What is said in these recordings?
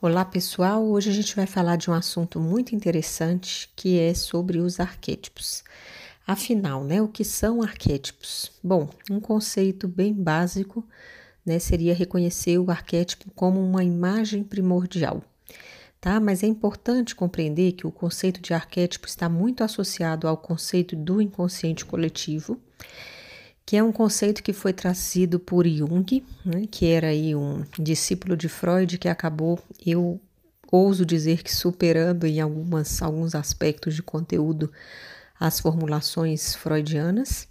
Olá pessoal, hoje a gente vai falar de um assunto muito interessante que é sobre os arquétipos. Afinal, né, o que são arquétipos? Bom, um conceito bem básico né, seria reconhecer o arquétipo como uma imagem primordial. Tá? Mas é importante compreender que o conceito de arquétipo está muito associado ao conceito do inconsciente coletivo que é um conceito que foi trazido por Jung, né, que era aí um discípulo de Freud que acabou, eu ouso dizer que superando em algumas, alguns aspectos de conteúdo as formulações freudianas,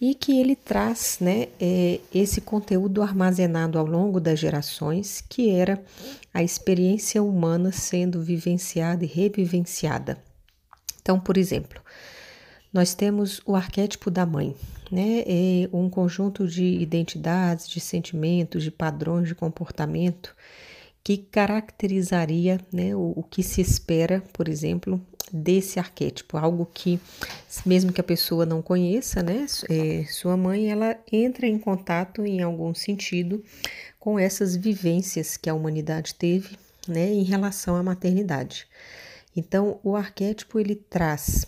e que ele traz né, é, esse conteúdo armazenado ao longo das gerações, que era a experiência humana sendo vivenciada e revivenciada. Então, por exemplo, nós temos o arquétipo da mãe, né? É um conjunto de identidades, de sentimentos, de padrões de comportamento que caracterizaria né, o, o que se espera, por exemplo, desse arquétipo, algo que, mesmo que a pessoa não conheça, né, é, sua mãe, ela entra em contato em algum sentido com essas vivências que a humanidade teve, né, em relação à maternidade. Então, o arquétipo ele traz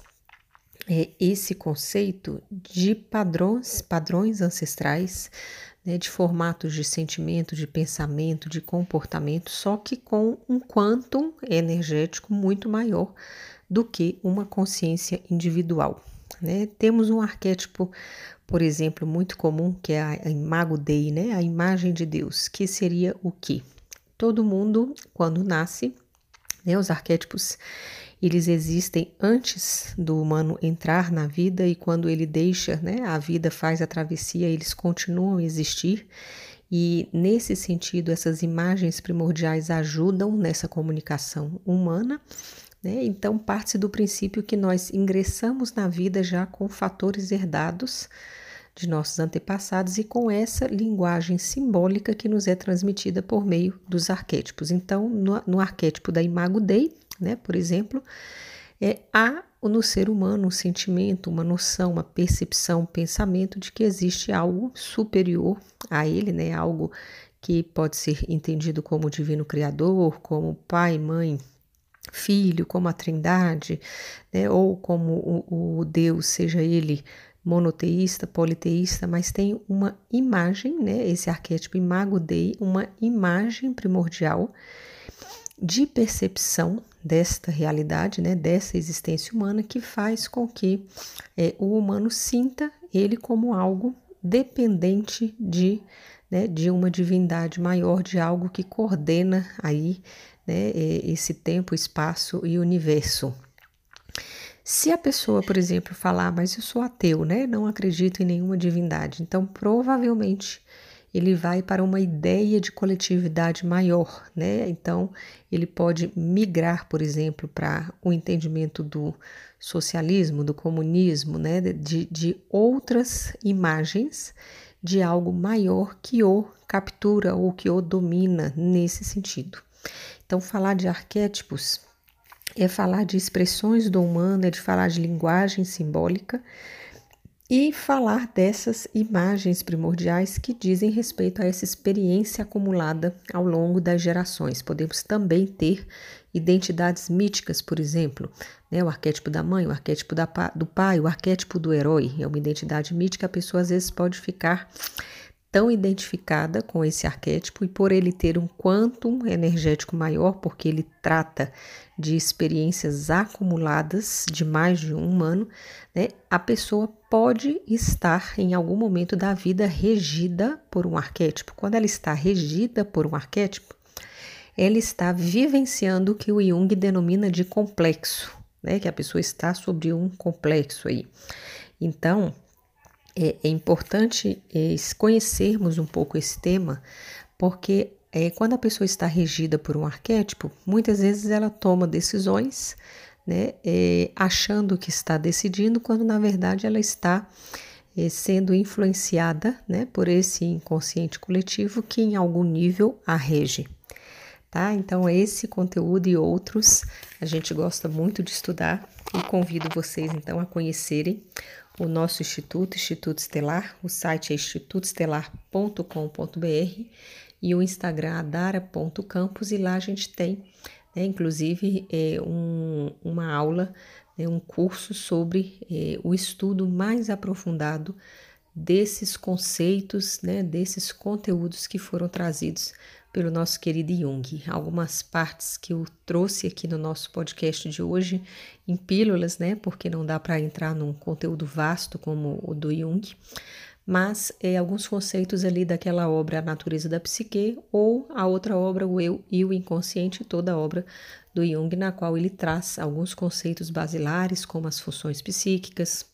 é, esse conceito de padrões, padrões ancestrais, né, de formatos de sentimento, de pensamento, de comportamento, só que com um quantum energético muito maior do que uma consciência individual. Né? Temos um arquétipo, por exemplo, muito comum, que é a Imago Dei, né? a imagem de Deus, que seria o que? Todo mundo, quando nasce, né, os arquétipos eles existem antes do humano entrar na vida e quando ele deixa, né, a vida faz a travessia, eles continuam a existir. E nesse sentido, essas imagens primordiais ajudam nessa comunicação humana. Né? Então, parte-se do princípio que nós ingressamos na vida já com fatores herdados de nossos antepassados e com essa linguagem simbólica que nos é transmitida por meio dos arquétipos. Então, no, no arquétipo da Imago Dei, né? Por exemplo, é, há no ser humano um sentimento, uma noção, uma percepção, um pensamento de que existe algo superior a ele, né? Algo que pode ser entendido como divino criador, como pai, mãe, filho, como a trindade, né? ou como o, o Deus, seja ele monoteísta, politeísta, mas tem uma imagem, né? Esse arquétipo imago Dei, uma imagem primordial de percepção desta realidade, né, dessa existência humana, que faz com que é, o humano sinta ele como algo dependente de, né, de uma divindade maior, de algo que coordena aí né, é, esse tempo, espaço e universo. Se a pessoa, por exemplo, falar, mas eu sou ateu, né, não acredito em nenhuma divindade, então provavelmente ele vai para uma ideia de coletividade maior, né? Então, ele pode migrar, por exemplo, para o entendimento do socialismo, do comunismo, né? De, de outras imagens de algo maior que o captura ou que o domina nesse sentido. Então, falar de arquétipos é falar de expressões do humano, é de falar de linguagem simbólica e falar dessas imagens primordiais que dizem respeito a essa experiência acumulada ao longo das gerações. Podemos também ter identidades míticas, por exemplo, né? o arquétipo da mãe, o arquétipo da, do pai, o arquétipo do herói. É uma identidade mítica, a pessoa às vezes pode ficar tão identificada com esse arquétipo e por ele ter um quantum energético maior, porque ele trata de experiências acumuladas de mais de um humano, né, a pessoa pode estar em algum momento da vida regida por um arquétipo. Quando ela está regida por um arquétipo, ela está vivenciando o que o Jung denomina de complexo, né, que a pessoa está sobre um complexo aí. Então, é, é importante é, conhecermos um pouco esse tema, porque é, quando a pessoa está regida por um arquétipo, muitas vezes ela toma decisões, né, é, achando que está decidindo, quando na verdade ela está é, sendo influenciada né, por esse inconsciente coletivo que em algum nível a rege. Tá? Então, esse conteúdo e outros a gente gosta muito de estudar e convido vocês então a conhecerem o nosso instituto, Instituto Estelar. O site é institutoestelar.com.br e o Instagram adara.campus e lá a gente tem, né, inclusive, é, um, uma aula, né, um curso sobre é, o estudo mais aprofundado desses conceitos, né, desses conteúdos que foram trazidos pelo nosso querido Jung. Algumas partes que eu trouxe aqui no nosso podcast de hoje em pílulas, né, porque não dá para entrar num conteúdo vasto como o do Jung, mas é, alguns conceitos ali daquela obra A Natureza da Psique ou a outra obra O Eu e o Inconsciente, toda a obra do Jung, na qual ele traz alguns conceitos basilares como as funções psíquicas,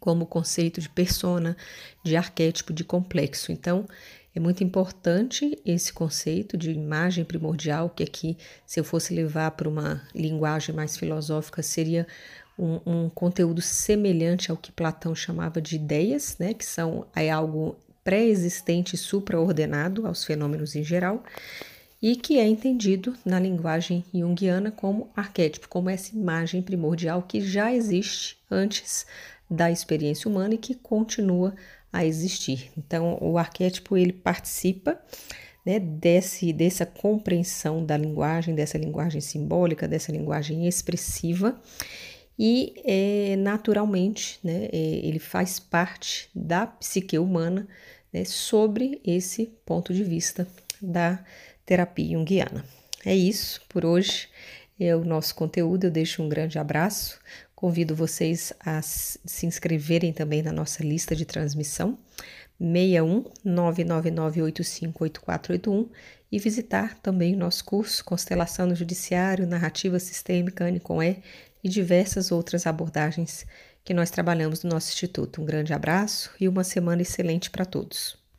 como o conceito de persona, de arquétipo, de complexo. Então, é muito importante esse conceito de imagem primordial, que aqui, se eu fosse levar para uma linguagem mais filosófica, seria um, um, conteúdo semelhante ao que Platão chamava de ideias, né, que são é algo pré-existente e supraordenado aos fenômenos em geral, e que é entendido na linguagem junguiana como arquétipo, como essa imagem primordial que já existe antes da experiência humana e que continua a existir. Então, o arquétipo ele participa né, desse, dessa compreensão da linguagem, dessa linguagem simbólica, dessa linguagem expressiva e é, naturalmente né, é, ele faz parte da psique humana né, sobre esse ponto de vista da terapia junguiana. É isso por hoje, é o nosso conteúdo. Eu deixo um grande abraço, Convido vocês a se inscreverem também na nossa lista de transmissão 61 999858481 e visitar também o nosso curso Constelação no Judiciário, Narrativa Sistêmica Anicom E e diversas outras abordagens que nós trabalhamos no nosso instituto. Um grande abraço e uma semana excelente para todos.